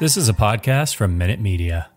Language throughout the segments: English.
This is a podcast from Minute Media.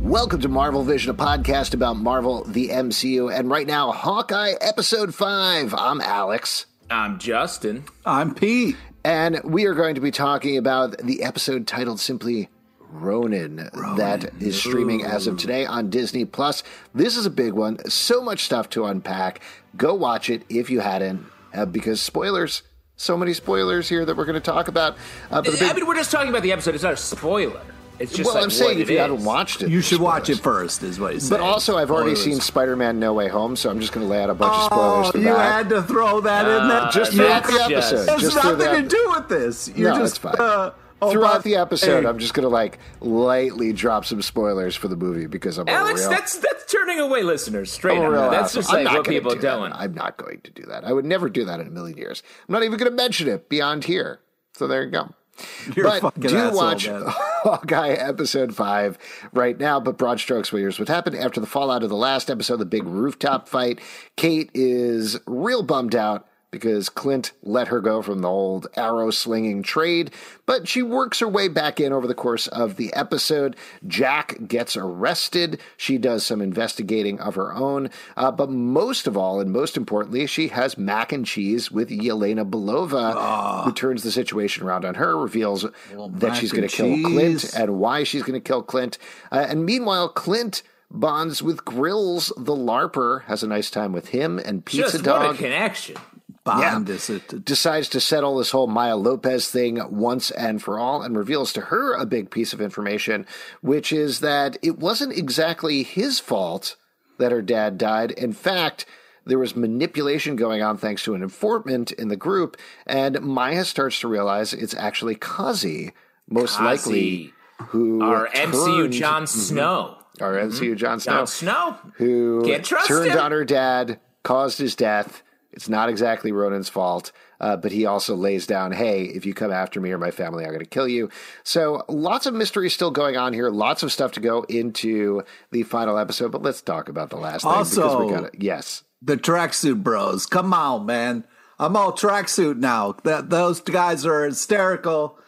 Welcome to Marvel Vision, a podcast about Marvel, the MCU, and right now, Hawkeye Episode 5. I'm Alex. I'm Justin. I'm Pete. And we are going to be talking about the episode titled simply Ronin, Ronin, that is streaming as of today on Disney Plus. This is a big one. So much stuff to unpack. Go watch it if you hadn't, uh, because spoilers. So many spoilers here that we're going to talk about. Uh, but big... I mean, we're just talking about the episode. It's not a spoiler. It's just well, like I'm saying if you is. haven't watched it, you should watch it first. Is what he's saying. But also, I've already seen Spider-Man: No Way Home, so I'm just going to lay out a bunch oh, of spoilers. For you that. had to throw that uh, in there just throughout the episode. It's just nothing to do with this. You're no, just, it's fine. Uh, Oh, Throughout the episode, hey. I'm just gonna like lightly drop some spoilers for the movie because I'm Alex. Real, that's that's turning away listeners straight up. That's just like what people are doing. I'm not going to do that. I would never do that in a million years. I'm not even going to mention it beyond here. So there you go. You're but do asshole, watch man. Hawkeye episode five right now. But broad strokes, here's what happened after the fallout of the last episode, the big rooftop fight. Kate is real bummed out because Clint let her go from the old arrow slinging trade, but she works her way back in over the course of the episode. Jack gets arrested. She does some investigating of her own, uh, but most of all, and most importantly, she has mac and cheese with Yelena Belova, oh. who turns the situation around on her, reveals that she's going to kill Clint and why she's going to kill Clint. Uh, and meanwhile, Clint bonds with Grills, the LARPer, has a nice time with him and Pizza Just Dog. What a connection. Bond yeah. is it decides to settle this whole Maya Lopez thing once and for all and reveals to her a big piece of information, which is that it wasn't exactly his fault that her dad died. In fact, there was manipulation going on thanks to an informant in the group, and Maya starts to realize it's actually Kazi, most Kazi, likely, who our turned, MCU Jon Snow. Mm-hmm, our MCU mm-hmm. Jon Snow. Jon Snow. Who turned him. on her dad, caused his death it's not exactly Ronin's fault, uh, but he also lays down, hey, if you come after me or my family, I'm going to kill you. So lots of mystery still going on here. Lots of stuff to go into the final episode, but let's talk about the last thing also, because we got it. Yes, the tracksuit bros. Come on, man. I'm all tracksuit now. That those guys are hysterical.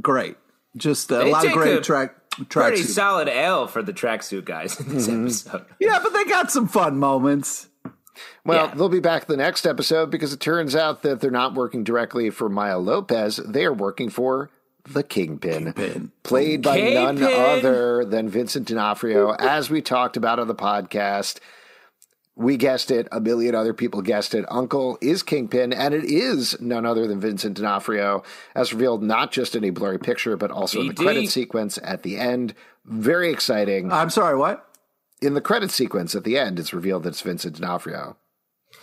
Great, just a They lot of great a track. Pretty Tracksuit. solid L for the tracksuit guys in this Mm-hmm. episode. Yeah, but they got some fun moments. Well, Yeah. they'll be back the next episode because it turns out that they're not working directly for Maya Lopez. They are working for the Kingpin, Kingpin. played by none other than Vincent D'Onofrio, as we talked about on the podcast. We guessed it. A million other people guessed it. Uncle is Kingpin, and it is none other than Vincent D'Onofrio, as revealed not just in a blurry picture, but also in the credit sequence at the end. Very exciting. I'm sorry, what? In the credit sequence at the end, it's revealed that it's Vincent D'Onofrio.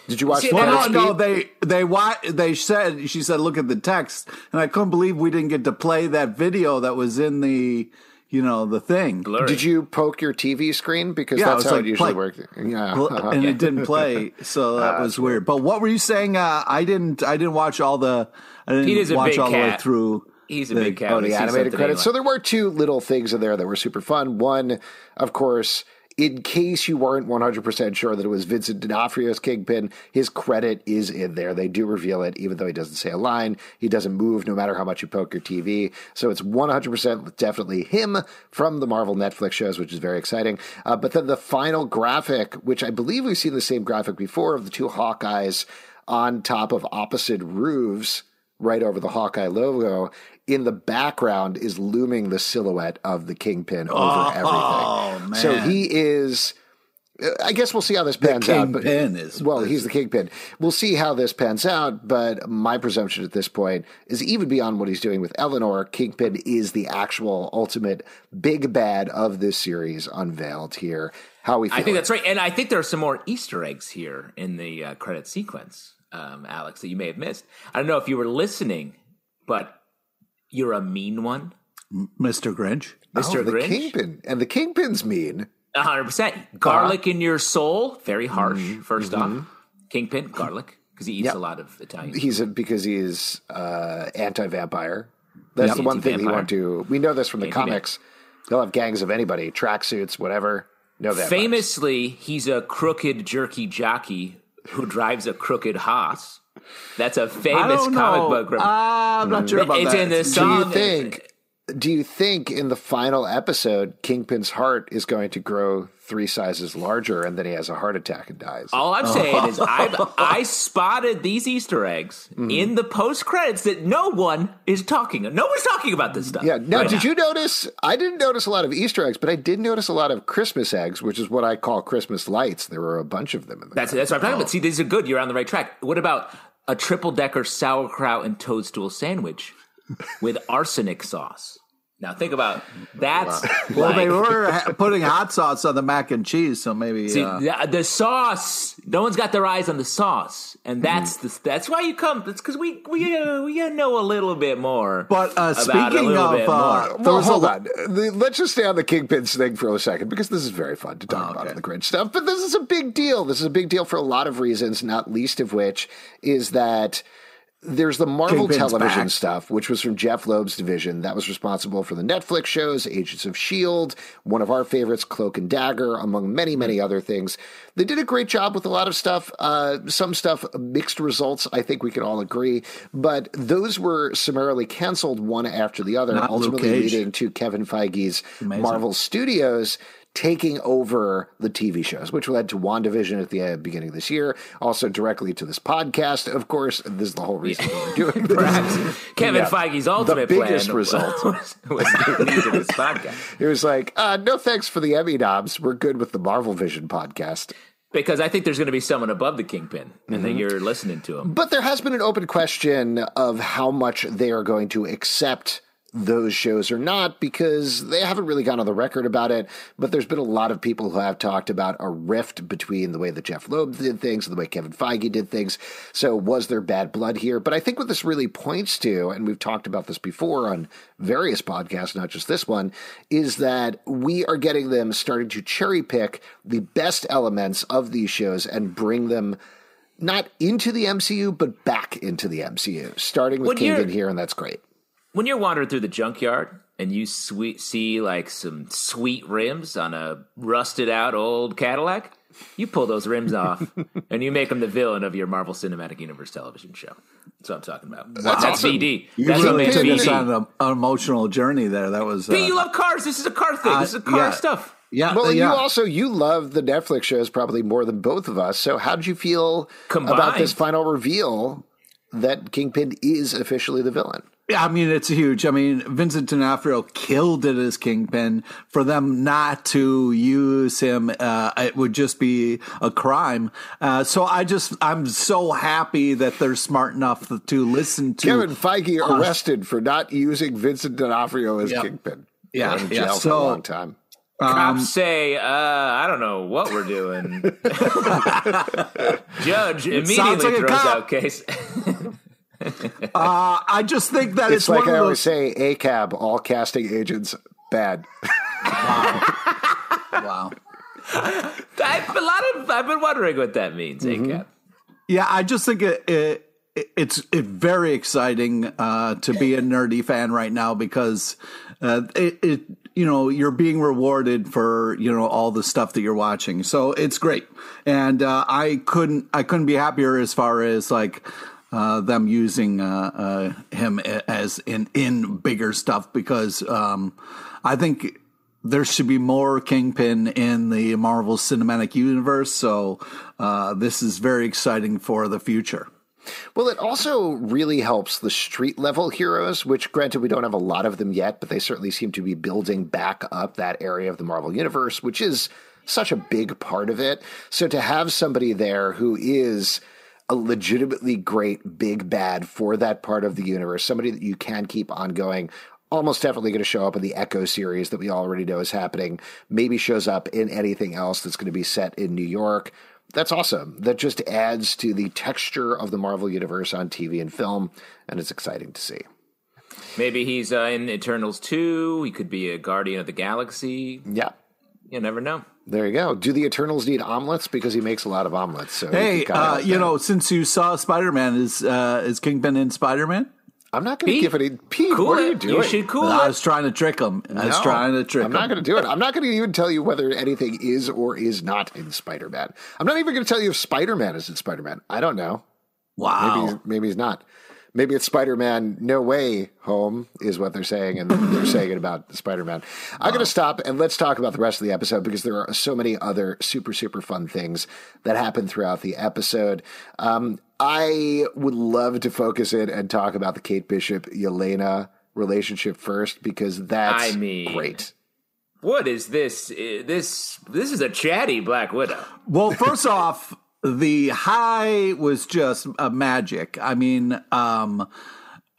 Did you watch See, the well, Well, no, no, they they wa- they said she said look at the text, and I couldn't believe we didn't get to play that video that was in the you know the thing. Blurry. Did you poke your TV screen because Yeah, that's was how like it usually play. works? Yeah, uh-huh. and it didn't play, so that was weird. But what were you saying? Uh, I didn't. I didn't watch all the. I didn't Pete is a watch big all the way through. He's a the- big cat. Oh, the animated credits. he So there were two little things in there that were super fun. One, of course, in case you weren't 100% sure that it was Vincent D'Onofrio's Kingpin, his credit is in there. They do reveal it, even though he doesn't say a line. He doesn't move no matter how much you poke your TV. So it's 100% definitely him from the Marvel Netflix shows, which is very exciting. Uh, but then the final graphic, which I believe we've seen the same graphic before of the two Hawkeyes on top of opposite roofs right over the Hawkeye logo. In the background is looming the silhouette of the Kingpin over Oh, everything. man. So he is I guess we'll see how this pans the out. But Kingpin is well, he's the kingpin. We'll see how this pans out. But my presumption at this point is even beyond what he's doing with Eleanor, Kingpin is the actual ultimate big bad of this series unveiled here. How we? Feel I think that's right, and I think there are some more Easter eggs here in the uh, credit sequence, um, Alex, that you may have missed. I don't know if you were listening, but you're a mean one, Mr. Grinch. Mr. Oh, the Grinch. kingpin, and the kingpin's mean. hundred percent. Garlic in your soul, very harsh. 1st off, kingpin, garlic, because he eats Yep. a lot of Italian. He's a, because he's uh, anti-vampire. That's Yep. the one thing he won't do. We know this from the Anti-vamp. comics. He'll have gangs of anybody, tracksuits, whatever. No vampires. Famously, he's a crooked jerky jockey who drives a crooked Haas. That's a famous don't comic know. book. rem- ah, I'm not sure about it's that. in the Do song. you think? Do you think in the final episode, Kingpin's heart is going to grow three sizes larger, and then he has a heart attack and dies? All I'm saying is I've, I spotted these Easter eggs Mm-hmm. in the post credits that no one is talking. About. No one's talking about this stuff. Yeah. Now, right did you notice? I didn't notice a lot of Easter eggs, but I did notice a lot of Christmas eggs, which is what I call Christmas lights. There were a bunch of them in the. That's that's what I'm talking about. See, these are good. You're on the right track. What about a triple decker sauerkraut and toadstool sandwich with arsenic sauce? Now think about that's Well, like, they were putting hot sauce on the mac and cheese, so maybe. See, uh, the, the sauce. No one's got their eyes on the sauce, and that's the, that's why you come. It's because we we uh, we know a little bit more. But uh, about speaking little of, bit uh, more. Well, hold on. The- Let's just stay on the Kingpins thing for a second because this is very fun to talk about okay. on the Grinch stuff. But this is a big deal. This is a big deal for a lot of reasons, not least of which is that there's the Marvel Kingpin's television back. stuff, which was from Jeph Loeb's division. That was responsible for the Netflix shows, Agents of S.H.I.E.L.D., one of our favorites, Cloak and Dagger, among many, many other things. They did a great job with a lot of stuff. Uh, some stuff, mixed results, I think we can all agree. But those were summarily canceled one after the other, Not ultimately leading to Kevin Feige's Amazing. Marvel Studios taking over the TV shows, which led to WandaVision at the beginning of this year, also directly to this podcast. Of course, this is the whole reason we're doing this. Kevin Yeah. Feige's ultimate The biggest plan result. was, was this podcast. It was like, uh, no thanks for the Emmy knobs. We're good with the Marvel Vision podcast. Because I think there's going to be someone above the kingpin, and Mm-hmm. then you're listening to him. But there has been an open question of how much they are going to accept those shows or not because they haven't really gone on the record about it. But there's been a lot of people who have talked about a rift between the way that Jeph Loeb did things and the way Kevin Feige did things. So was there bad blood here? But I think what this really points to, and we've talked about this before on various podcasts, not just this one, is that we are getting them starting to cherry pick the best elements of these shows and bring them not into the MCU, but back into the MCU, starting with Kingpin here, and that's great. When you're wandering through the junkyard and you sweet, see like some sweet rims on a rusted out old Cadillac, you pull those rims off and you make them the villain of your Marvel Cinematic Universe television show. That's what I'm talking about. That's, awesome. VD. You That's really what took makes us on an, an emotional journey there. That was. Uh, But you love cars. This is a car thing. this is a car yeah. stuff. yeah, Well, yeah. you also you love the Netflix shows probably more than both of us. So how did you feel about this final reveal that Kingpin is officially the villain? Yeah, I mean, it's huge. I mean, Vincent D'Onofrio killed it as Kingpin. For them not to use him, uh, it would just be a crime. Uh, so I just, I'm so happy that they're smart enough to listen to Kevin Feige arrested for not using Vincent D'Onofrio as Yeah. Kingpin. Yeah, Been in yeah. jail for a So- long time. Cops say, uh, I don't know what we're doing. Judge immediately like throws out case. Uh, I just think that It's it's, like one I of always those. say, ACAB, all casting agents, bad. Wow. I've, a lot of, I've been wondering what that means, Mm-hmm. ACAP. Yeah, I just think it, it it's it's very exciting uh, to be a nerdy fan right now because uh, it, it you know you're being rewarded for you know all the stuff that you're watching, so it's great. And uh, I couldn't I couldn't be happier as far as like. Uh, them using uh, uh, him as in in bigger stuff because um, I think there should be more Kingpin in the Marvel Cinematic Universe. So uh, this is very exciting for the future. Well, it also really helps the street level heroes, which granted we don't have a lot of them yet, but they certainly seem to be building back up that area of the Marvel universe, which is such a big part of it. So to have somebody there who is a legitimately great big bad for that part of the universe, somebody that you can keep ongoing. Almost definitely going to show up in the Echo series that we already know is happening. Maybe shows up in anything else that's going to be set in New York. That's awesome. That just adds to the texture of the Marvel Universe on TV and film, and it's exciting to see. Maybe he's uh, in Eternals 2. He could be a Guardian of the Galaxy. Yeah. You never know. There you go. Do the Eternals need omelets? Because he makes a lot of omelets. So Hey, uh, you know, since you saw Spider Man, is uh, is Kingpin in Spider Man? I'm not going to Pete, give any. Pete, Cool what are you it. doing? You should cool I it. was trying to trick him. I was No, trying to trick I'm him. not going to do it. I'm not going to even tell you whether anything is or is not in Spider Man. I'm not even going to tell you if Spider Man is in Spider Man. I don't know. wow. Maybe maybe he's not. Maybe it's Spider Man No Way Home is what they're saying, and they're saying it about Spider Man. I'm going to stop and let's talk about the rest of the episode because there are so many other super super fun things that happen throughout the episode. Um, I would love to focus in and talk about the Kate Bishop Yelena relationship first because that's I mean- great. What is this? Uh, This this is a chatty Black Widow. Well, first off, the high was just uh, magic. I mean, um,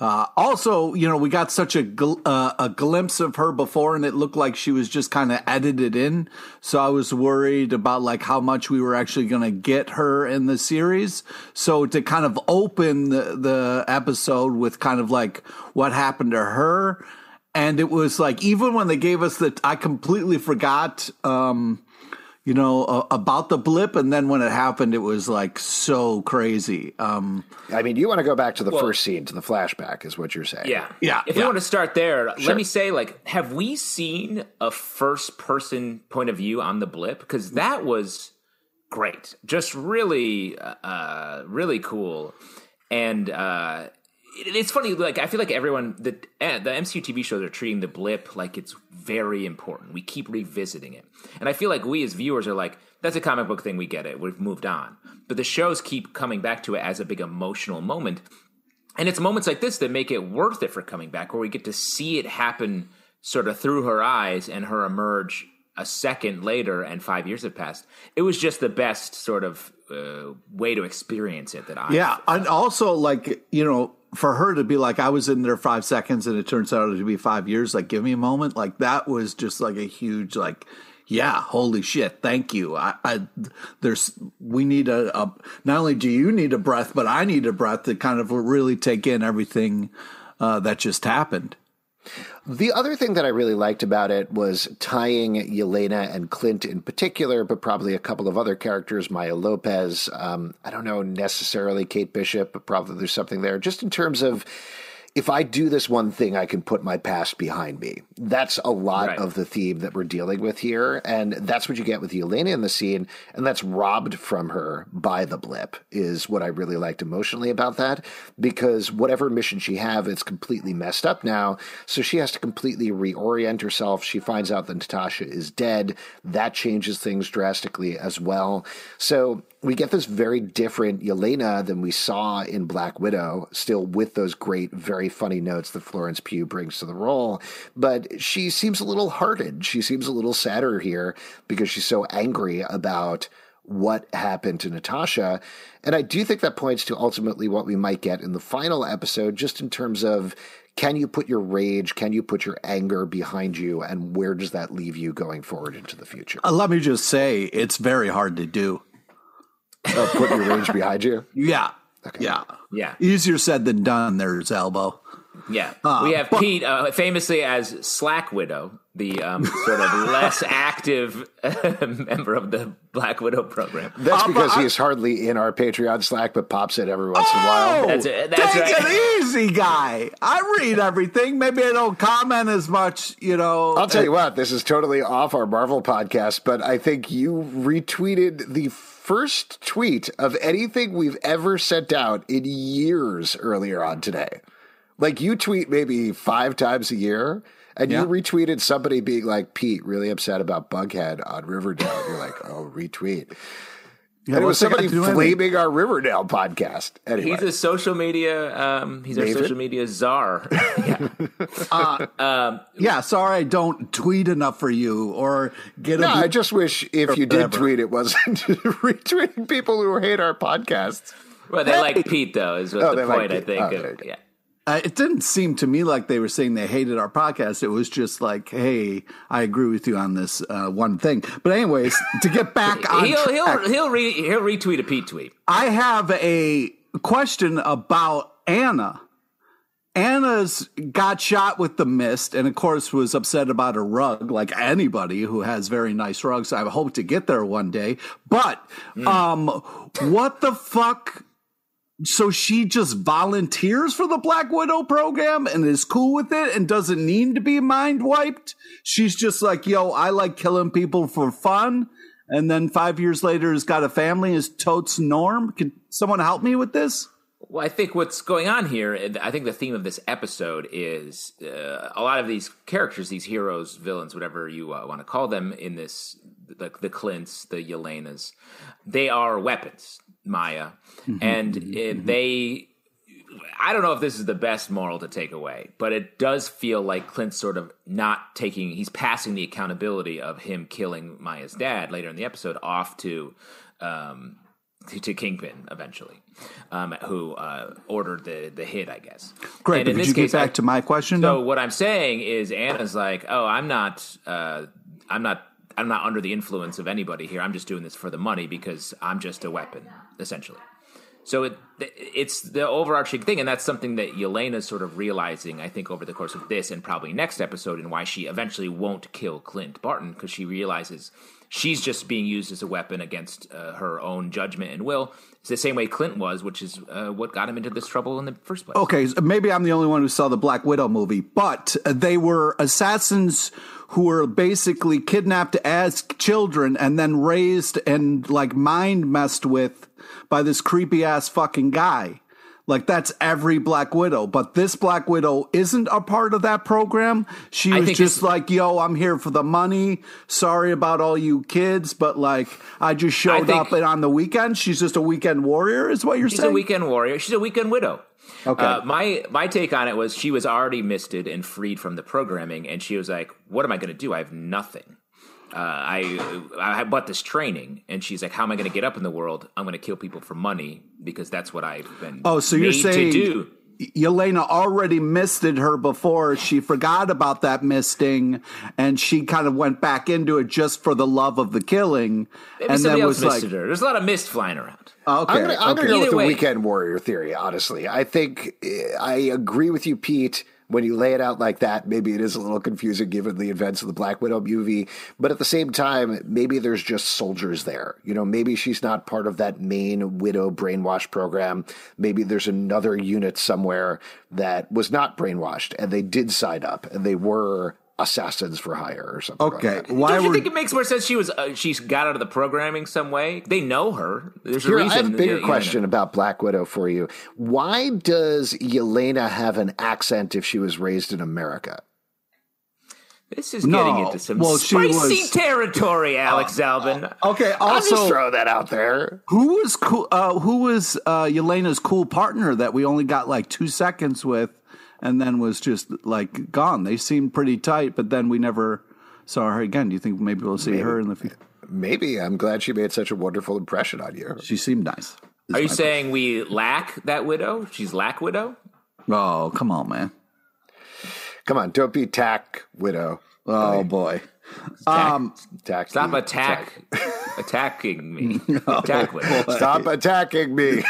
uh, also, you know, we got such a gl- uh, a glimpse of her before, and it looked like she was just kind of edited in. So I was worried about like how much we were actually going to get her in the series. So to kind of open the, the episode with kind of like what happened to her, and it was like even when they gave us the, I completely forgot. Um, you know, uh, about the blip. And then when it happened, it was like so crazy. Um, I mean, you want to go back to the first scene, to the flashback, is what you're saying. Yeah. Yeah, If yeah. we want to start there, let me say, like, have we seen a first person point of view on the blip? Because that was great. Just really, uh, really cool. And, uh, it- it's funny, like I feel like everyone the eh, the MCU TV shows are treating the blip like it's very important. We keep revisiting it, and I feel like we as viewers are like, "That's a comic book thing. We get it. We've moved on." But the shows keep coming back to it as a big emotional moment, and it's moments like this that make it worth it for coming back, where we get to see it happen sort of through her eyes and her emerge a second later, and five years have passed. It was just the best sort of uh, way to experience it that I yeah. And also, like, you know, for her to be like, I was in there five seconds and it turns out to be five years, like, give me a moment. Like, that was just like a huge, like, yeah, holy shit, thank you. I, I there's, we need a, a, not only do you need a breath, but I need a breath to kind of really take in everything uh, that just happened. The other thing that I really liked about it was tying Yelena and Clint in particular, but probably a couple of other characters, Maya Lopez. Um, I don't know necessarily Kate Bishop, but probably there's something there. Just in terms of if I do this one thing, I can put my past behind me. That's a lot Right. of the theme that we're dealing with here. And that's what you get with Yelena in the scene. And that's robbed from her by the blip, is what I really liked emotionally about that. Because whatever mission she have, it's completely messed up now. So she has to completely reorient herself. She finds out that Natasha is dead. That changes things drastically as well. So we get this very different Yelena than we saw in Black Widow, still with those great, very funny notes that Florence Pugh brings to the role. But she seems a little hearted. She seems a little sadder here because she's so angry about what happened to Natasha. And I do think that points to ultimately what we might get in the final episode, just in terms of can you put your rage, can you put your anger behind you, and where does that leave you going forward into the future? Uh, let me just say, it's very hard to do. Uh, put your range behind you. Yeah. Yeah. Yeah. Easier said than done, there's elbow. Yeah, we have Pete, uh, famously as Slack Widow, the um, sort of less active member of the Black Widow program. That's Uh, because I- he's hardly in our Patreon Slack, but pops it every once in a while. That's it. That's take right. it easy, guy. I read everything. Maybe I don't comment as much, you know. I'll tell you what, this is totally off our Marvel podcast, but I think you retweeted the first tweet of anything we've ever sent out in years earlier on today. Like you tweet maybe five times a year, and Yeah. you retweeted somebody being like, Pete, really upset about Bughead on Riverdale. You're like, oh, retweet. Yeah, and it was what's that got somebody to anything? flaming our Riverdale podcast. Anyway, He's a social media. Um, he's our social media czar. yeah. Yeah, sorry I don't tweet enough for you or get no, a I just wish if you did whatever. tweet, it wasn't retweeting people who hate our podcasts. Well, they like Pete though. Is what Oh, they the like point I think. Oh, of- there you go. yeah. Uh, it didn't seem to me like they were saying they hated our podcast. It was just like, hey, I agree with you on this uh, one thing. But anyways, to get back on He'll he'll he'll, re, he'll retweet a Pete tweet. I have a question about Anna. Anna's got shot with the mist and of course was upset about a rug like anybody who has very nice rugs. I hope to get there one day. But um what the fuck so she just volunteers for the Black Widow program and is cool with it and doesn't need to be mind wiped. She's just like, yo, I like killing people for fun. And then five years later has got a family, is totes norm. Can someone help me with this? Well, I think what's going on here, I think the theme of this episode is uh, a lot of these characters, these heroes, villains, whatever you uh, want to call them, in this the, the Clints, the Yelenas, they are weapons, Maya, and uh, they. I don't know if this is the best moral to take away, but it does feel like Clint's sort of not taking, he's passing the accountability of him killing Maya's dad later in the episode off to um, to, Kingpin eventually, um, who uh, ordered the the hit, I guess. Great. And But in could this you get case, I- back to my question? so though? what I'm saying is Anna's like, oh, I'm not, uh, I'm not, I'm not under the influence of anybody here. I'm just doing this for the money because I'm just a weapon, essentially. So it, it's the overarching thing, and that's something that Yelena's sort of realizing, I think, over the course of this and probably next episode, and why she eventually won't kill Clint Barton because she realizes she's just being used as a weapon against uh, her own judgment and will. It's the same way Clint was, which is uh, what got him into this trouble in the first place. Okay, maybe I'm the only one who saw the Black Widow movie, but they were assassins who were basically kidnapped as children and then raised and like mind messed with by this creepy ass fucking guy. Like that's every Black Widow, but this Black Widow isn't a part of that program. She was just like, "Yo, I'm here for the money. Sorry about all you kids, but like, I just showed think- up and on the weekend. She's just a weekend warrior, is what you're She's saying? She's a weekend warrior. She's a weekend widow. Okay. Uh, my my take on it was she was already misted and freed from the programming, and she was like, "What am I going to do? I have nothing. Uh, I I bought this training." And she's like, "How am I going to get up in the world? I'm going to kill people for money because that's what I've been. Oh, so you're saying to do." Yelena already misted her before. She forgot about that misting and she kind of went back into it just for the love of the killing. Maybe and then else was like, her. There's a lot of mist flying around. okay, I'm gonna, I'm okay. gonna go with Either the weekend warrior theory. Honestly, I think eh, I agree with you, Pete. When you lay it out like that, maybe it is a little confusing given the events of the Black Widow movie. But at the same time, maybe there's just soldiers there. You know, maybe she's not part of that main Widow brainwash program. Maybe there's another unit somewhere that was not brainwashed and they did sign up and they were assassins for hire or something. like Okay, that. why Don't you were think it makes more sense? She was uh, she got out of the programming some way. They know her. There's Here, a reason. I have a bigger you know, question about Black Widow for you. Why does Yelena have an accent if she was raised in America? This is No. getting into some Well, she spicy was- territory, Alex Zalben. okay? I'll just Also, throw that out there. who was cool? Uh, who was uh, Yelena's cool partner that we only got like two seconds with, and then was just like gone? They seemed pretty tight, but then we never saw her again. Do you think maybe we'll see her in the future? Maybe I'm glad she made such a wonderful impression on you. She seemed nice. Are you my saying we lack that widow? She's lack widow. Oh, come on, man. Come on, don't be tack widow. Oh boy. Um, Tack. stop attack, attacking me. Attack widow. Stop attacking me.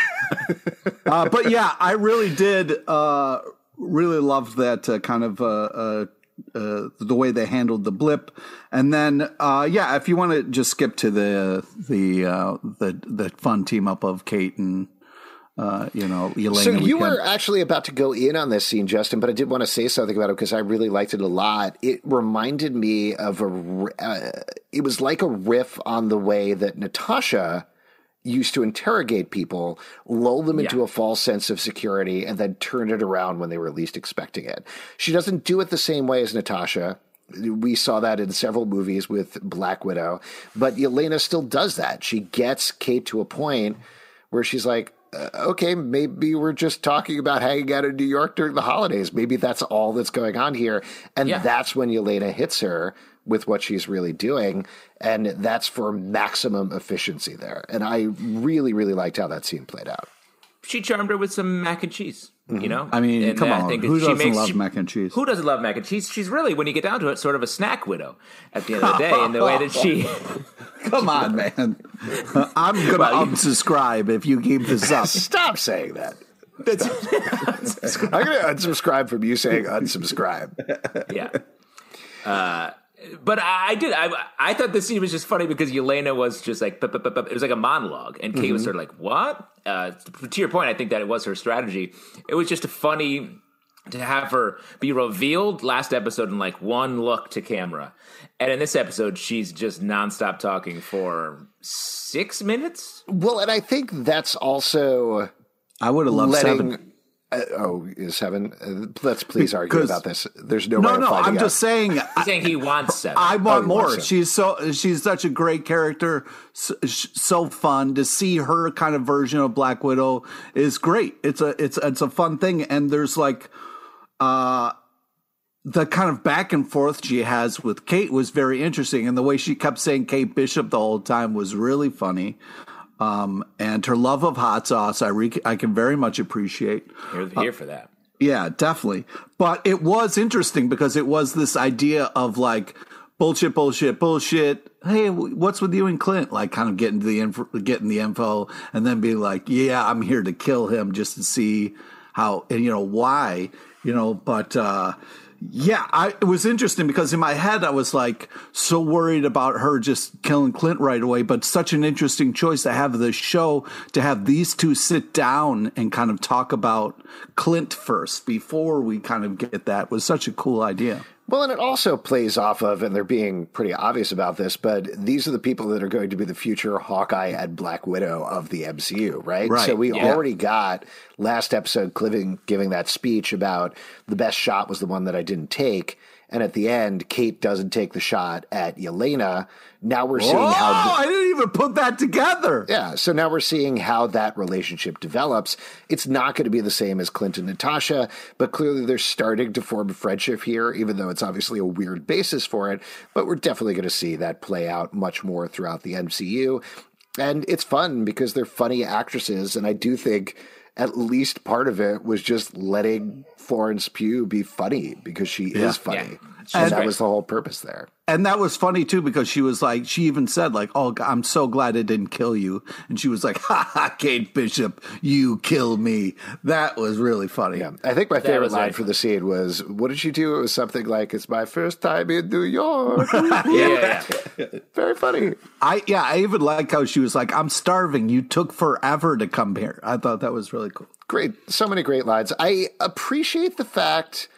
Uh, but yeah, I really did uh, really love that uh, kind of uh, uh, uh, the way they handled the blip, and then uh, yeah, if you want to just skip to the the uh, the the fun team up of Kate and uh, you know Elena. So you can- were actually about to go in on this scene, Justin, but I did want to say something about it because I really liked it a lot. It reminded me of a. Uh, it was like a riff on the way that Natasha used to interrogate people, lull them into Yeah. a false sense of security, and then turn it around when they were least expecting it. She doesn't do it the same way as Natasha. We saw that in several movies with Black Widow, but Yelena still does that. She gets Kate to a point where she's like, uh, okay, maybe we're just talking about hanging out in New York during the holidays. Maybe that's all that's going on here. And Yeah. that's when Yelena hits her with what she's really doing. And that's for maximum efficiency there. And I really, really liked how that scene played out. She charmed her with some mac and cheese. You know, I mean, And come I on, think who she doesn't makes- love she- mac and cheese? Who doesn't love mac and cheese? She's really, when you get down to it, sort of a snack widow at the end of the day. In the way that she, Come on, man. I'm going to unsubscribe if you keep this up. Stop saying that. I'm going to unsubscribe from you saying unsubscribe. yeah. Uh, but I, I did. I I thought this scene was just funny because Yelena was just like, "Pup, pup, pup, pup." it was like a monologue, and Kate was sort of like, "What?" Uh, to your point, I think that it was her strategy. It was just a funny to have her be revealed last episode in like one look to camera, and in this episode, she's just nonstop talking for six minutes. Well, and I think that's also I would have loved letting. seven. Uh, oh, is seven? Uh, let's please argue Because- about this. There's no, way No, of no, I'm out. just saying. He's saying he wants seven. I want you more. She's so she's such a great character, so, so fun to see her kind of version of Black Widow is great. It's a it's it's a fun thing, and there's like, uh, the kind of back and forth she has with Kate was very interesting, and the way she kept saying Kate Bishop the whole time was really funny. Um, and her love of hot sauce, I re- I can very much appreciate. You're here for that. Yeah, definitely. But it was interesting because it was this idea of like bullshit, bullshit, bullshit. Hey, what's with you and Clint? Like, kind of getting the info, getting the info, and then being like, "Yeah, I'm here to kill him just to see how and you know why." You know, but uh, yeah, I, it was interesting because in my head I was like so worried about her just killing Clint right away, but such an interesting choice to have the show to have these two sit down and kind of talk about Clint first before we kind of get that was such a cool idea. Well, and it also plays off of, and they're being pretty obvious about this, but these are the people that are going to be the future Hawkeye and Black Widow of the MCU, right? Right, So we yeah. already got last episode Clint giving that speech about the best shot was the one that I didn't take. And at the end, Kate doesn't take the shot at Yelena. Now we're seeing Oh, how. I didn't even put that together. Yeah, so now we're seeing how that relationship develops. It's not going to be the same as Clint and Natasha, but clearly they're starting to form a friendship here, even though it's obviously a weird basis for it. But we're definitely going to see that play out much more throughout the MCU. And it's fun because they're funny actresses, and I do think at least part of it was just letting Florence Pugh be funny because she is funny. Yeah. And that was the whole purpose there. And that was funny too because she was like, she even said like, "Oh, I'm so glad it didn't kill you," and she was like, "Ha ha, Kate Bishop, you killed me." That was really funny. Yeah, I think my favorite line very for the scene was, "What did she do?" It was something like, "It's my first time in New York." Yeah, yeah, yeah. Very funny. I yeah, I even like how she was like, "I'm starving. You took forever to come here." I thought that was really cool. Great, so many great lines. I appreciate the fact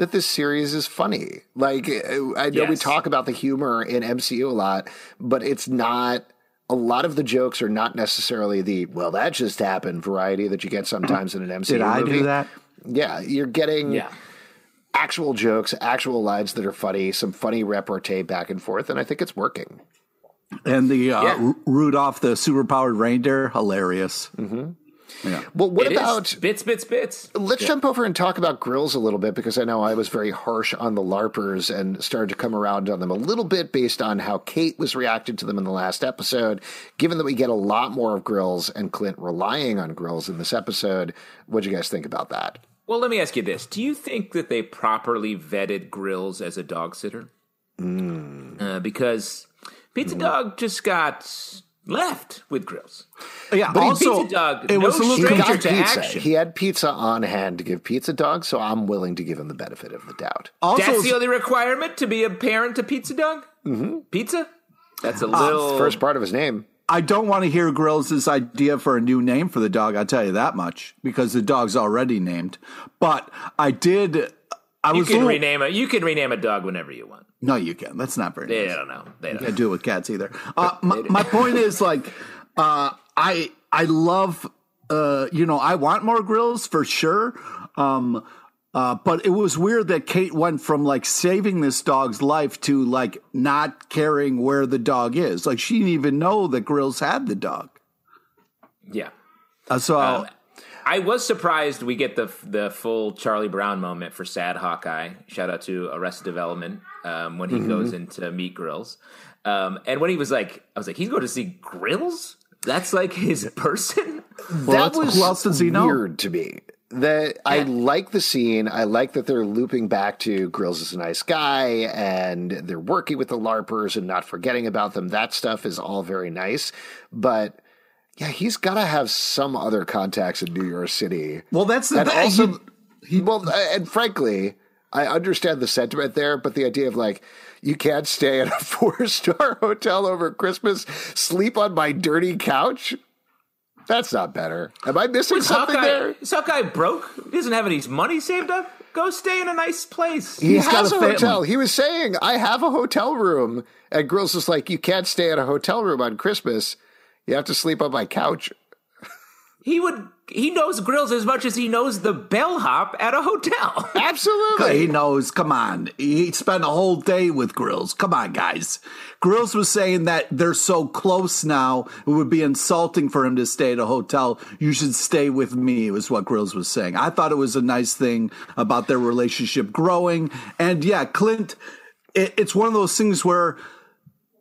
that this series is funny. Like I know we talk about the humor in MCU a lot, but it's not. A lot of the jokes are not necessarily the "well, that just happened" variety that you get sometimes in an MCU. Did I movie. do that? Yeah, you're getting yeah. actual jokes, actual lines that are funny, some funny repartee back and forth, and I think it's working. And the uh, Yeah. Ru- Rudolph, the superpowered reindeer, hilarious. Well, what It is. about bits, bits, bits? Let's jump over and talk about grills a little bit because I know I was very harsh on the LARPers and started to come around on them a little bit based on how Kate was reacting to them in the last episode. Given that we get a lot more of grills and Clint relying on grills in this episode, what do you guys think about that? Well, let me ask you this: Do you think that they properly vetted Grills as a dog sitter? Uh, because Pizza Dog just got left with Grills. Yeah. he- also, Pizza Dog, it no was a little He stranger got to pizza. action. He had pizza on hand to give Pizza Dog, so I'm willing to give him the benefit of the doubt. also That's the only requirement to be a parent to Pizza Dog. Mm-hmm. Pizza. That's a little First part of his name. I don't want to hear Grills' idea for a new name for the dog. I'll tell you that much because the dog's already named. But I did. I You was can little- rename a you can rename a dog whenever you want. No, you can. That's not very. They nice. don't know. They don't. can't Know. do it with cats either. Uh, my, my point is like, uh, I I love, uh, you know, I want more grills for sure. Um, Uh, but it was weird that Kate went from like saving this dog's life to like not caring where the dog is. Like she didn't even know that Grills had the dog. Yeah. Uh, so Um, I was surprised we get the the full Charlie Brown moment for Sad Hawkeye. Shout out to Arrested Development um, when he Mm-hmm. goes into Meet Grills, um, and when he was like, I was like, he's going to see Grills. That's like his person. well, that was who else does he know? weird to me. That I like the scene. I like that they're looping back to Grills is a nice guy and they're working with the LARPers and not forgetting about them. That stuff is all very nice. But yeah, he's got to have some other contacts in New York City. Well, that's the and thing. also, He- well, uh, and frankly, I understand the sentiment there, but the idea of like, you can't stay at a four star hotel over Christmas, sleep on my dirty couch. That's not better. Am I missing Is something Hawkeye, there? is Hawkeye broke? He doesn't have any money saved up. Go stay in a nice place. He He's got a a, hotel. He was saying, I have a hotel room. And Grills is like, you can't stay at a hotel room on Christmas. You have to sleep on my couch. He would. He knows Grills as much as he knows the bellhop at a hotel. Absolutely. He knows. Come on. He spent a whole day with Grills. Come on, guys. Grills was saying that they're so close now, it would be insulting for him to stay at a hotel. You should stay with me, was what Grills was saying. I thought it was a nice thing about their relationship growing. And yeah, Clint, it, it's one of those things where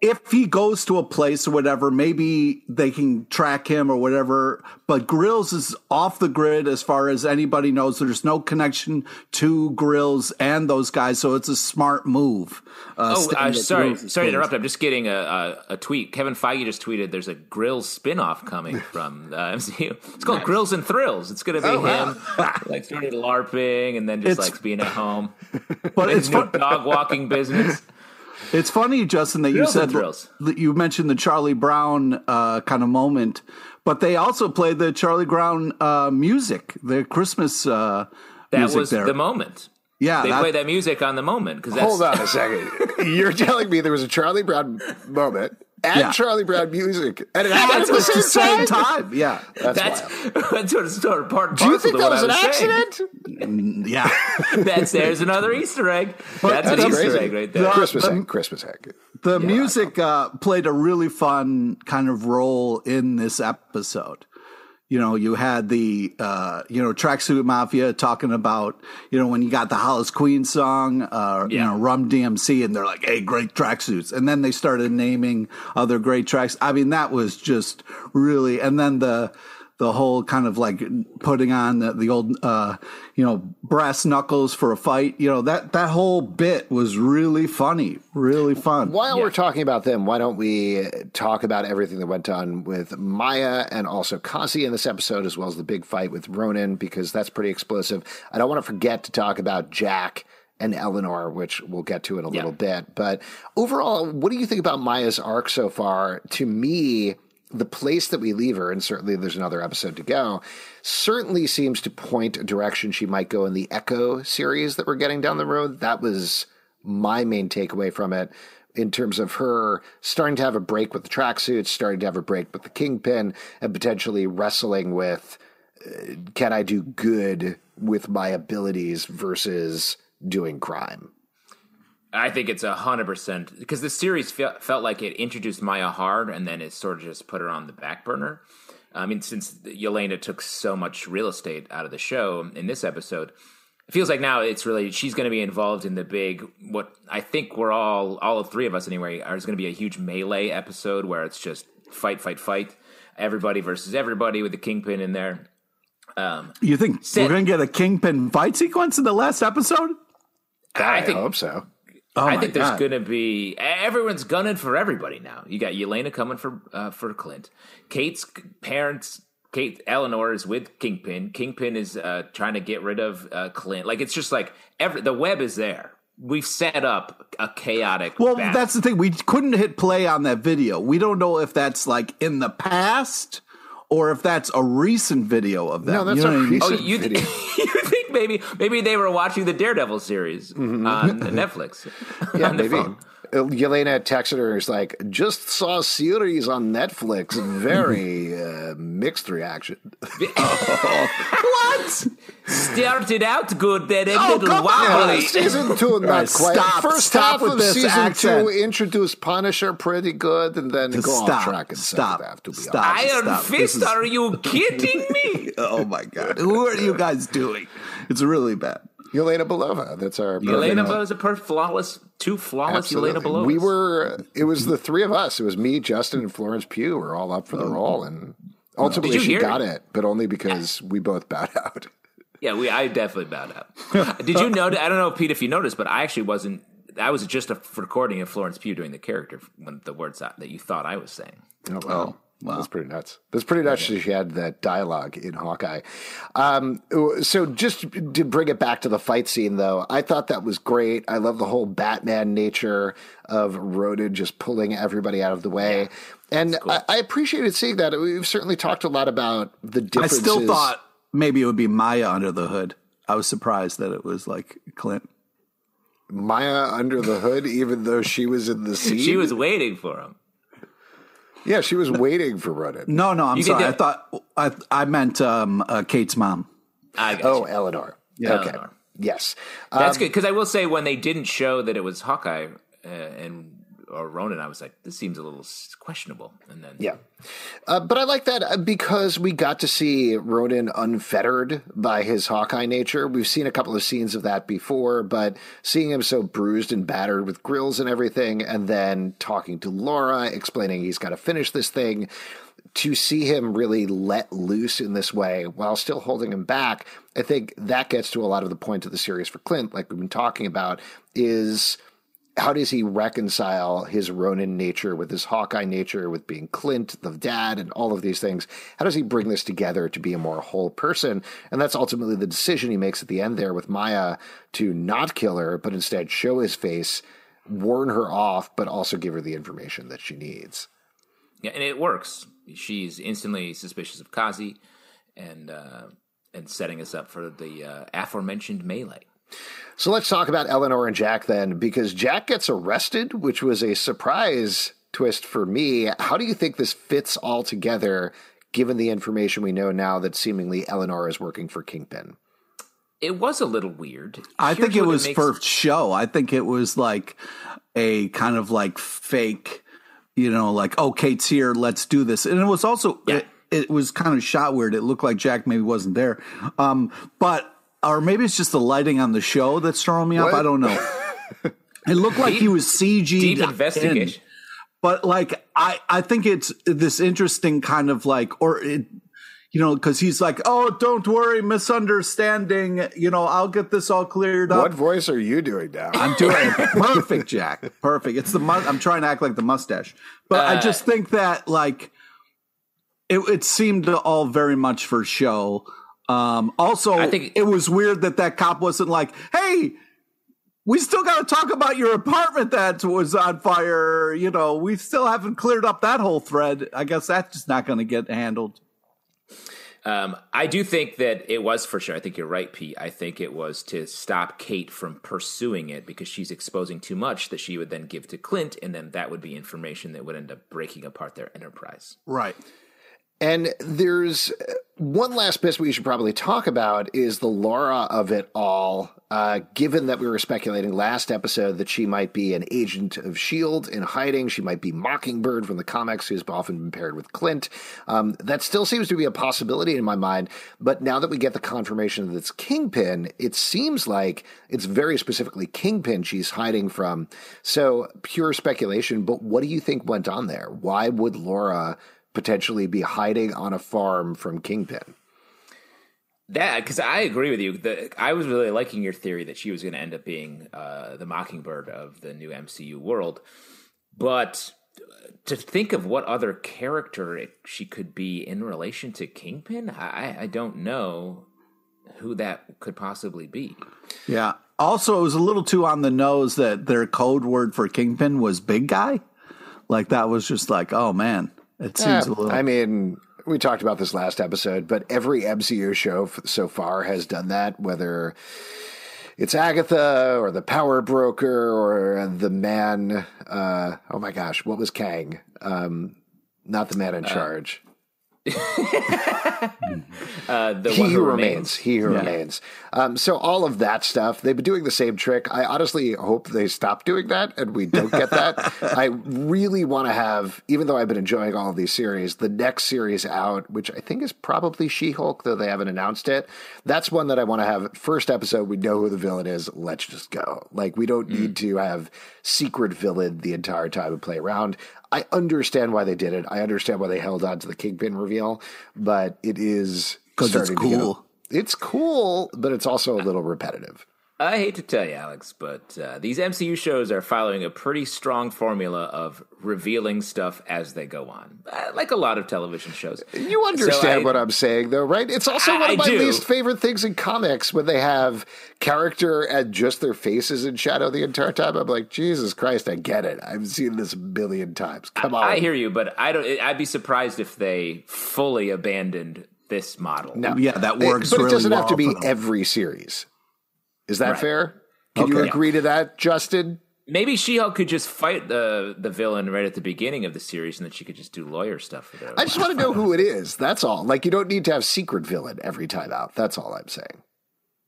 if he goes to a place or whatever, maybe they can track him or whatever. But Grills is off the grid as far as anybody knows. There's no connection to Grills and those guys, so it's a smart move. Uh, Oh, uh, sorry, Grills' sorry to interrupt. I'm just getting a, a, a tweet. Kevin Feige just tweeted there's a Grills spin-off coming from uh, MCU. It's called Grills and Thrills. It's going to be Oh, wow. him like started LARPing and then just It's- like being at home. But it's new fun. dog walking business. It's funny, Justin, that you Thrills and said thrills. that you mentioned the Charlie Brown uh, kind of moment, but they also played the Charlie Brown uh, music, the Christmas uh, That music was there. the moment. yeah, They that- play that music on the moment because that's Hold on a second. You're telling me there was a Charlie Brown moment and Yeah. Charlie Brown music, and it happened at the at the same same time. time. Yeah, That's, That's wild. that's sort of, sort of part Do you think that what was an saying. accident? yeah. That's there's another Easter egg. That's, That's an Easter egg right there. The- Christmas the- egg. Christmas egg. The music uh, played a really fun kind of role in this episode. You know, you had the uh, you know tracksuit mafia talking about you know when you got the Hollis Queen song, uh, you know Run-DMC, and they're like, "Hey, great tracksuits," and then they started naming other great tracks. I mean, that was just really, and then the the whole kind of like putting on the, the old uh, you know brass knuckles for a fight. You know that that whole bit was really funny, really fun. While we're talking about them, why don't we talk about everything that went on with Maya and also Kazi in this episode, as well as the big fight with Ronin, because that's pretty explosive. I don't want to forget to talk about Jack and Eleanor, which we'll get to in a little bit. But overall, what do you think about Maya's arc so far? To me, the place that we leave her, and certainly there's another episode to go, certainly seems to point a direction she might go in the Echo series that we're getting down the road. That was my main takeaway from it in terms of her starting to have a break with the tracksuits, starting to have a break with the kingpin, and potentially wrestling with uh, can I do good with my abilities versus doing crime. I think it's a hundred percent because the series fe- felt like it introduced Maya hard and then it sort of just put her on the back burner. I mean, since Yelena took so much real estate out of the show in this episode, it feels like now it's really she's going to be involved in the big what I think we're all all of three of us anyway are going to be a huge melee episode where it's just fight, fight, fight, everybody versus everybody with the kingpin in there. Um, You think Sid- we're going to get a kingpin fight sequence in the last episode? I I, think hope so. Oh I think there's God. going to be everyone's gunning for everybody now. You got Yelena coming for uh, for Clint. Kate's parents, Kate Eleanor is with Kingpin. Kingpin is uh, trying to get rid of uh, Clint. Like it's just like every the web is there. We've set up a chaotic. Well, battle. that's the thing. We couldn't hit play on that video. We don't know if that's like in the past or if that's a recent video of that. No, that's you know a what I mean? Oh, recent you, video. you think maybe maybe they were watching the Daredevil series on Netflix? Yeah, on maybe. phone. Yelena texted her. Is like, just saw a series on Netflix. Very uh, mixed reaction. what? Started out good, then a Oh, little wobbly. season two, not right, quite. stop- First stop half of season accent. two introduced Punisher pretty good, and then go stop. off track and Stop. half. To be Stop. honest, Iron Stop. Fist, is- are you kidding me? Oh my god! Who are you guys doing? It's really bad. Yelena Belova. That's our Elena perfect- was a per flawless, two flawless Absolutely. Elena Belovas. We were. It was the three of us. It was me, Justin, and Florence Pugh. Were all up for the oh. role, and ultimately Did she got it? it, but only because we both bowed out. Yeah, we. I definitely bowed out. Did you notice? I don't know, Pete, if you noticed, but I actually wasn't. I was just a recording of Florence Pugh doing the character when the words that, that you thought I was saying. Oh, wow. Oh. That's pretty nuts. That's pretty nuts. that She had that dialogue in Hawkeye. Um, so just to bring it back to the fight scene, though, I thought that was great. I love the whole Batman nature of Ronin just pulling everybody out of the way, and I, I appreciated seeing that. We've certainly talked a lot about the differences. I still thought maybe it would be Maya under the hood. I was surprised that it was like Clint. Maya under the hood, even though she was in the scene. She was waiting for him. Yeah, she was waiting for Ronin. No, no, I'm You can sorry. do- I thought I I meant um, uh, Kate's mom. I got Oh, you. Eleanor. Yeah, okay. Eleanor. Yes. That's Um, good because I will say when they didn't show that it was Hawkeye uh, and or Ronin, I was like, this seems a little questionable. And then Yeah. Uh, but I like that uh, because we got to see Ronin unfettered by his Hawkeye nature. We've seen a couple of scenes of that before, but seeing him so bruised and battered with grills and everything, and then talking to Laura, explaining he's got to finish this thing, to see him really let loose in this way while still holding him back, I think that gets to a lot of the point of the series for Clint, like we've been talking about, is how does he reconcile his Ronin nature with his Hawkeye nature, with being Clint, the dad, and all of these things? How does he bring this together to be a more whole person? And that's ultimately the decision he makes at the end there with Maya to not kill her, but instead show his face, warn her off, but also give her the information that she needs. Yeah, and it works. She's instantly suspicious of Kazi, and uh, and setting us up for the uh, aforementioned melee. So let's talk about Eleanor and Jack then, because Jack gets arrested, which was a surprise twist for me. How do you think this fits all together, given the information we know now that seemingly Eleanor is working for Kingpin? It was a little weird. I Here's think it what was makes- for show. I think it was like a kind of like fake, you know, like oh, Kate's here, let's do this. And it was also Yeah. it, it was kind of shot weird. It looked like Jack maybe wasn't there, um, but or maybe it's just the lighting on the show that's throwing me off. What? I don't know. it looked like he was CG deep investigation. but like I, I think it's this interesting kind of like, or it, you know, because he's like, oh, don't worry, misunderstanding. You know, I'll get this all cleared up. What voice are you doing now? I'm doing perfect, Jack. Perfect. It's the mu- I'm trying to act like the mustache, but I uh, just think that like it, it seemed all very much for show. Um, also, I think- it was weird that that cop wasn't like, "Hey, we still got to talk about your apartment that was on fire." You know, we still haven't cleared up that whole thread. I guess that's just not going to get handled. Um, I do think that it was for sure. I think you're right, Pete. I think it was to stop Kate from pursuing it because she's exposing too much that she would then give to Clint, and then that would be information that would end up breaking apart their enterprise. Right. And there's uh, one last bit we should probably talk about is the Laura of it all. Uh, given that we were speculating last episode that she might be an agent of S.H.I.E.L.D. in hiding, she might be Mockingbird from the comics, who's often been paired with Clint. Um, that still seems to be a possibility in my mind. But now that we get the confirmation that it's Kingpin, it seems like it's very specifically Kingpin she's hiding from. So pure speculation, but what do you think went on there? Why would Laura potentially be hiding on a farm from Kingpin. That because I agree with you. The, I was really liking your theory that she was going to end up being uh, the Mockingbird of the new MCU world, but to think of what other character it, she could be in relation to Kingpin, I, I don't know who that could possibly be. Yeah. Also, it was a little too on the nose that their code word for Kingpin was big guy. Like that was just like, oh man, it seems a little. I mean, we talked about this last episode, but every MCU show f- so far has done that, whether it's Agatha or the power broker or the man. Uh, oh my gosh, what was Kang? Um, not the man in charge. Uh, the he one who remains. remains. He who remains. Um, so all of that stuff, they've been doing the same trick. I honestly hope they stop doing that and we don't get that. I really want to have, even though I've been enjoying all of these series, the next series out, which I think is probably She-Hulk, though they haven't announced it. That's one that I want to have. First episode, we know who the villain is. Let's just go. Like we don't need to have secret villain the entire time and play around. I understand why they did it. I understand why they held on to the Kingpin reveal, but it is 'Cause it's to get- cool. it's cool, but it's also a little repetitive. I hate to tell you, Alex, but uh, these MCU shows are following a pretty strong formula of revealing stuff as they go on, uh, like a lot of television shows. You understand I- what I'm saying, though, right? It's also I- one of I my do. least favorite things in comics when they have character and just their faces in shadow the entire time. I'm like, Jesus Christ, I get it. I've seen this a million times. Come on. I hear you, but I don't. I'd be surprised if they fully abandoned this model. No. Yeah, that It- works but it doesn't have to be every series. Is that Right. fair? Can you agree to that, Justin? Maybe She-Hulk could just fight the the villain right at the beginning of the series, and then she could just do lawyer stuff for the. I just want to know who it is. That's all. Like, you don't need to have secret villain every time out. That's all I'm saying.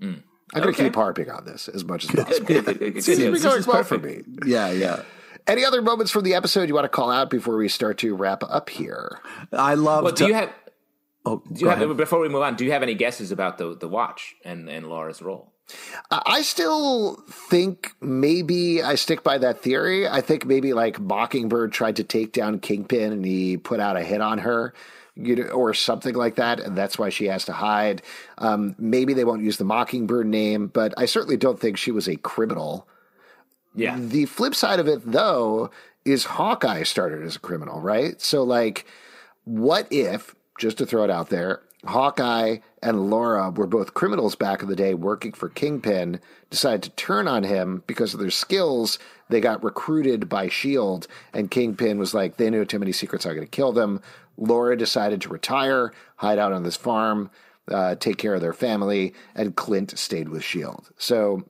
Hmm. I'm going to Okay. keep harping on this as much as possible. Good, Seems to be This going is well for me. Yeah, yeah. Any other moments from the episode you want to call out before we start to wrap up here? I love. Well, do to- you have? Oh, Do you have ahead. before we move on? Do you have any guesses about the the watch and and Laura's role? I still think maybe I stick by that theory. I think maybe like Mockingbird tried to take down Kingpin and he put out a hit on her. You know, or something like that, and that's why she has to hide. Um, maybe they won't use the Mockingbird name, but I certainly don't think she was a criminal. Yeah, The flip side of it, though, is Hawkeye started as a criminal, right? So, like, what if, just to throw it out there, Hawkeye and Laura were both criminals back in the day working for Kingpin, decided to turn on him because of their skills. They got recruited by S.H.I.E.L.D., and Kingpin was like, they knew too many secrets, I'm going to kill them. Laura decided to retire, hide out on this farm, uh, take care of their family, and Clint stayed with S.H.I.E.L.D. So,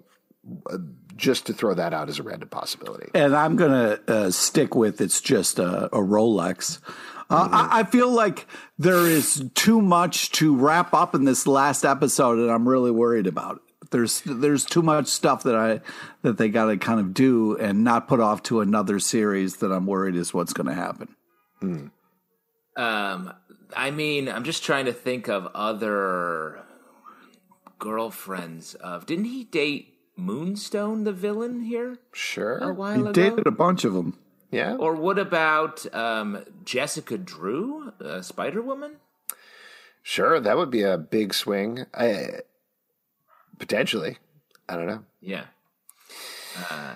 just to throw that out as a random possibility. and I'm gonna uh, stick with it's just a, a Rolex. Uh, I, I feel like there is too much to wrap up in this last episode, and I'm really worried about it. There's there's too much stuff that I that they got to kind of do and not put off to another series that I'm worried is what's going to happen. Um, I mean, I'm just trying to think of other girlfriends of. Didn't he date Moonstone, the villain here, Sure, a Sure. while He ago? dated a bunch of them. Yeah. Or what about um, Jessica Drew, uh, Spider Woman? Sure. That would be a big swing. I, potentially. I don't know. Yeah, uh,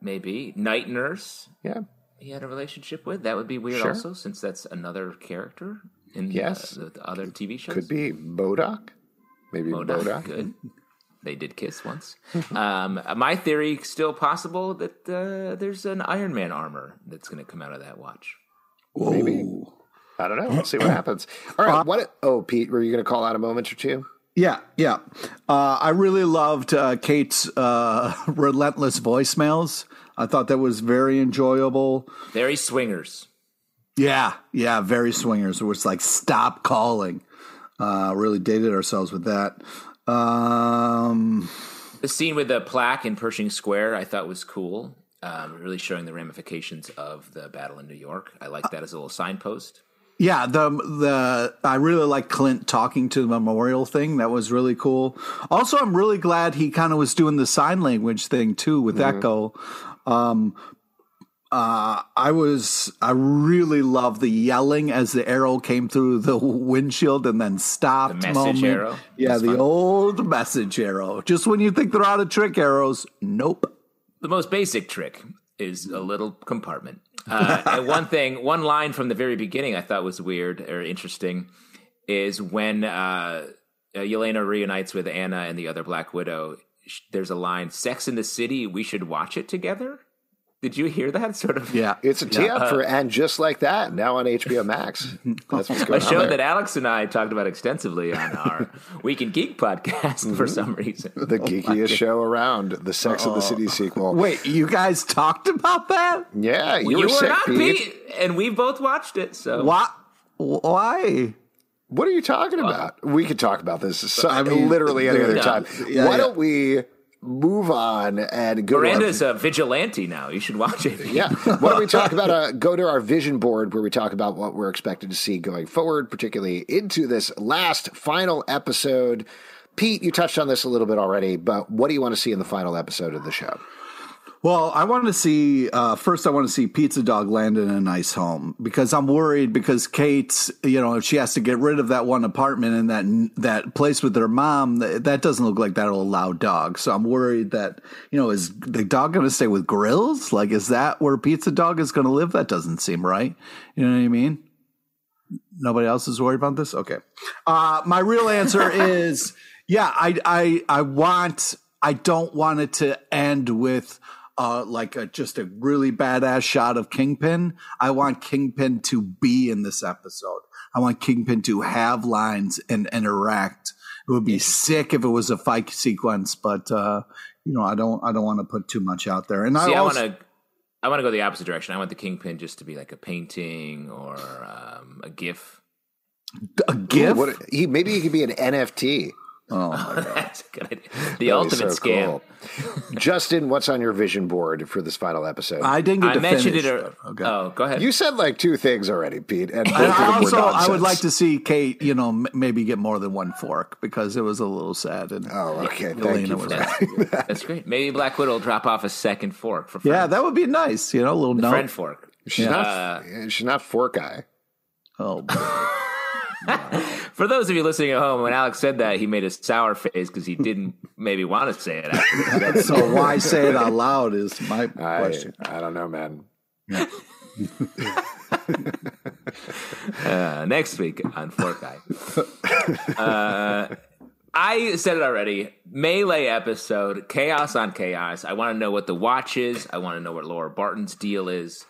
maybe Night Nurse. Yeah. He had a relationship with. That would be weird, Sure. also, since that's another character in Yes. the, the other TV shows. Could be MODOK. Maybe MODOK, MODOK. good. They did kiss once. um, my theory still possible that uh, there's an Iron Man armor that's going to come out of that watch. Maybe. I don't know. We'll see what happens. All right. What? Oh, Pete, were you going to call out a moment or two? Yeah, yeah. Uh, I really loved uh, Kate's uh, relentless voicemails. I thought that was very enjoyable. Very swingers. Yeah, yeah, very swingers. It was like stop calling. Uh, really dated ourselves with that. Um, The scene with the plaque in Pershing Square, I thought was cool. Um, really showing the ramifications of the battle in New York. I like that as a little signpost. yeah, the the I really like Clint talking to the memorial thing. That was really cool. Also, I'm really glad he kind of was doing the sign language thing too with Echo. Um, uh, I was I really loved the yelling as the arrow came through the windshield and then stopped. The message moment. arrow? Yeah, That's the fun. old message arrow. Just when you think they're out of trick arrows, nope. The most basic trick is a little compartment. Uh, and one thing, one line from the very beginning I thought was weird or interesting is when uh, uh, Yelena reunites with Anna and the other Black Widow. There's a line, "Sex in the City. We should watch it together." Did you hear that? Sort of. Yeah, It's a tee up for uh, and just like that now on HBO Max. That's what's A going on. show there. that Alex and I talked about extensively on our Week in Geek podcast for mm-hmm. some reason. the oh geekiest show around, the Sex of the City uh, sequel. Wait, you guys talked about that? Yeah, you, You, were, were sick, not Pete. Pete, and we both watched it. So Why? Why? What are you talking about? We could talk about this so, I mean, literally any other yeah. time. Yeah, Why yeah. don't we move on and go Miranda's to our, a vigilante now. You should watch it. yeah. Why don't we talk about uh, go to our vision board where we talk about what we're expected to see going forward, particularly into this last final episode. Pete, you touched on this a little bit already, but what do you want to see in the final episode of the show? Well, I want to see uh, first. I want to see Pizza Dog land in a nice home because I'm worried because Kate's, you know, if she has to get rid of that one apartment and that that place with her mom, that, that doesn't look like that'll allow dogs. So I'm worried that you know, is the dog going to stay with Grills? Like, is that where Pizza Dog is going to live? That doesn't seem right. You know what I mean? Nobody else is worried about this. Okay. Uh, my real answer is yeah. I I I want. I don't want it to end with uh, like a, just a really badass shot of Kingpin. I want Kingpin to be in this episode. I want Kingpin to have lines and interact. It would be sick if it was a fight sequence, but uh, you know, I don't. I don't want to put too much out there. And See, I I want to. I want to go the opposite direction. I want the kingpin just to be like a painting or um, a GIF. a gift. What, he maybe he could be an NFT. Oh my oh, god. That's a good idea. The That'd ultimate so scam. cool. Justin, what's on your vision board for this final episode? I didn't get I to mentioned finish, it. Or, okay. Oh, go ahead. you said like two things already, Pete, and both And of I also, I would like to see Kate, you know, m- maybe get more than one fork because it was a little sad. And Oh, okay. Thank you for right. that. That's great. Maybe Black Widow will drop off a second fork for yeah, that would be nice. You know, a little note. friend fork. She's Yeah. not. Uh, she's not fork guy. Oh, boy. For those of you listening at home, when Alex said that, he made a sour face because he didn't maybe want to say it. After. so why say it out loud is my I, question. I don't know, man. Uh, next week on Fork Eye. Uh, I said it already. Melee episode, chaos on chaos. I want to know what the watch is. I want to know what Laura Barton's deal is.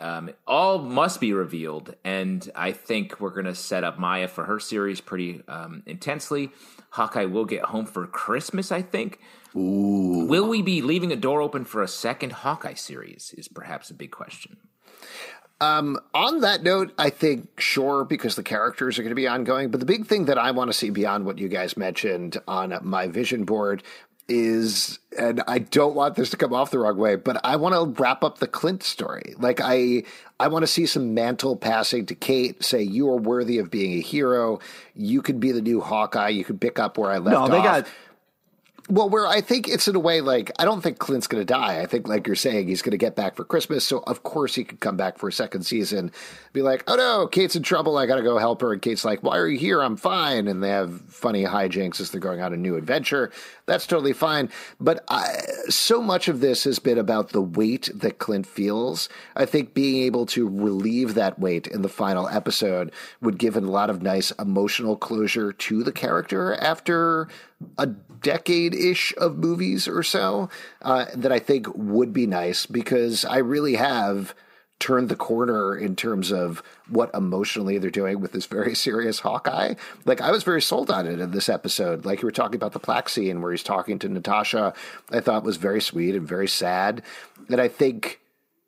Um, all must be revealed, and I think we're going to set up Maya for her series pretty um, intensely. Hawkeye will get home for Christmas, I think. Will we be leaving a door open for a second Hawkeye series? Is perhaps a big question. On that note, I think sure because the characters are going to be ongoing. But the big thing that I want to see beyond what you guys mentioned on my vision board is, and I don't want this to come off the wrong way, but I want to wrap up the Clint story. Like I, I want to see some mantle passing to Kate. Say you are worthy of being a hero. You could be the new Hawkeye. You could pick up where I left No, they off. got Well, where I think it's in a way like I don't think Clint's going to die. I think, like you're saying, he's going to get back for Christmas. So of course he could come back for a second season. Be like, oh no, Kate's in trouble. I got to go help her. And Kate's like, why are you here? I'm fine. And they have funny hijinks as they're going on a new adventure. That's totally fine. But I, so much of this has been about the weight that Clint feels. I think being able to relieve that weight in the final episode would give a lot of nice emotional closure to the character after a decade ish of movies or so uh, that I think would be nice because I really have turned the corner in terms of what emotionally they're doing with this very serious Hawkeye. Like I was very sold on it in this episode. Like you were talking about the plaque scene where he's talking to Natasha, I thought was very sweet and very sad. And I think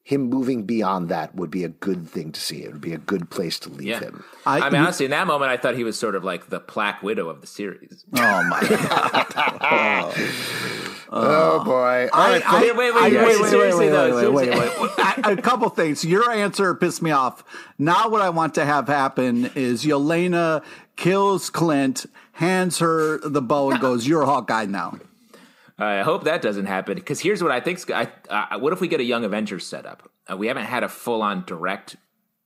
him moving beyond that would be a good thing to see. It would be a good place to leave Yeah. him. I, I- mean, honestly, in that moment, I thought he was sort of like the Plaque Widow of the series. Oh my god! Oh, oh boy. All I, I, wait, wait, I- wait, wait, wait, seriously, wait, though, wait, wait, wait, wait. I- A couple things. Your answer pissed me off. Now, what I want to have happen is Yelena kills Clint, hands her the bow, and goes, "You're Hawkeye now." I hope that doesn't happen because here's what I think. I, uh, what if we get a Young Avengers setup? Uh, we haven't had a full on direct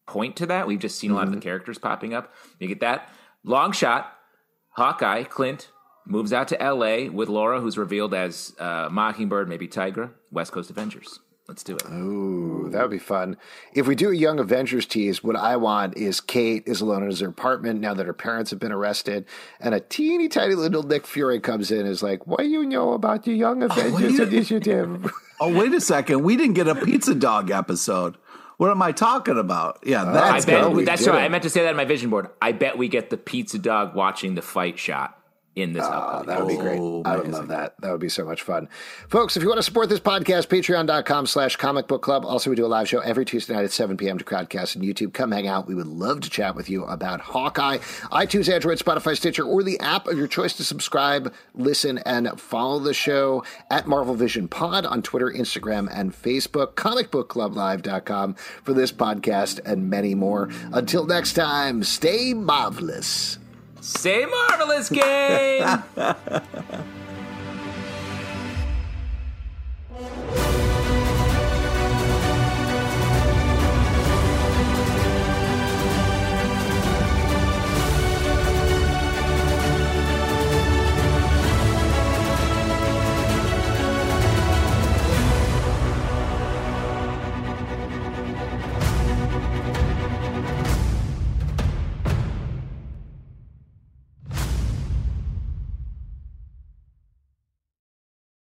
point to that. We've just seen a lot of the characters popping up. You get that long shot. Hawkeye Clint moves out to L.A. with Laura, who's revealed as uh, Mockingbird, maybe Tigra. West Coast Avengers. Let's do it. Ooh, that would be fun. If we do a Young Avengers tease, what I want is Kate is alone in her apartment now that her parents have been arrested, and a teeny tiny little Nick Fury comes in and is like, "What do you know about the Young oh, Avengers you- initiative?" Oh, wait a second. We didn't get a pizza dog episode. What am I talking about? Yeah, oh, I that's bet that's right. it. I meant to say that in my vision board. I bet we get the pizza dog watching the fight shot in this. Ah, upcoming that would be great. Oh, I would love that. That would be so much fun. Folks, if you want to support this podcast, patreon.com slash comic book club. Also, we do a live show every Tuesday night at 7 p.m. to Crowdcast and YouTube. Come hang out. We would love to chat with you about Hawkeye, iTunes, Android, Spotify, Stitcher, or the app of your choice to subscribe, listen, and follow the show at Marvel Vision Pod on Twitter, Instagram, and Facebook. Comicbookclublive.com for this podcast and many more. Until next time, stay marvelous. Say marvelous game.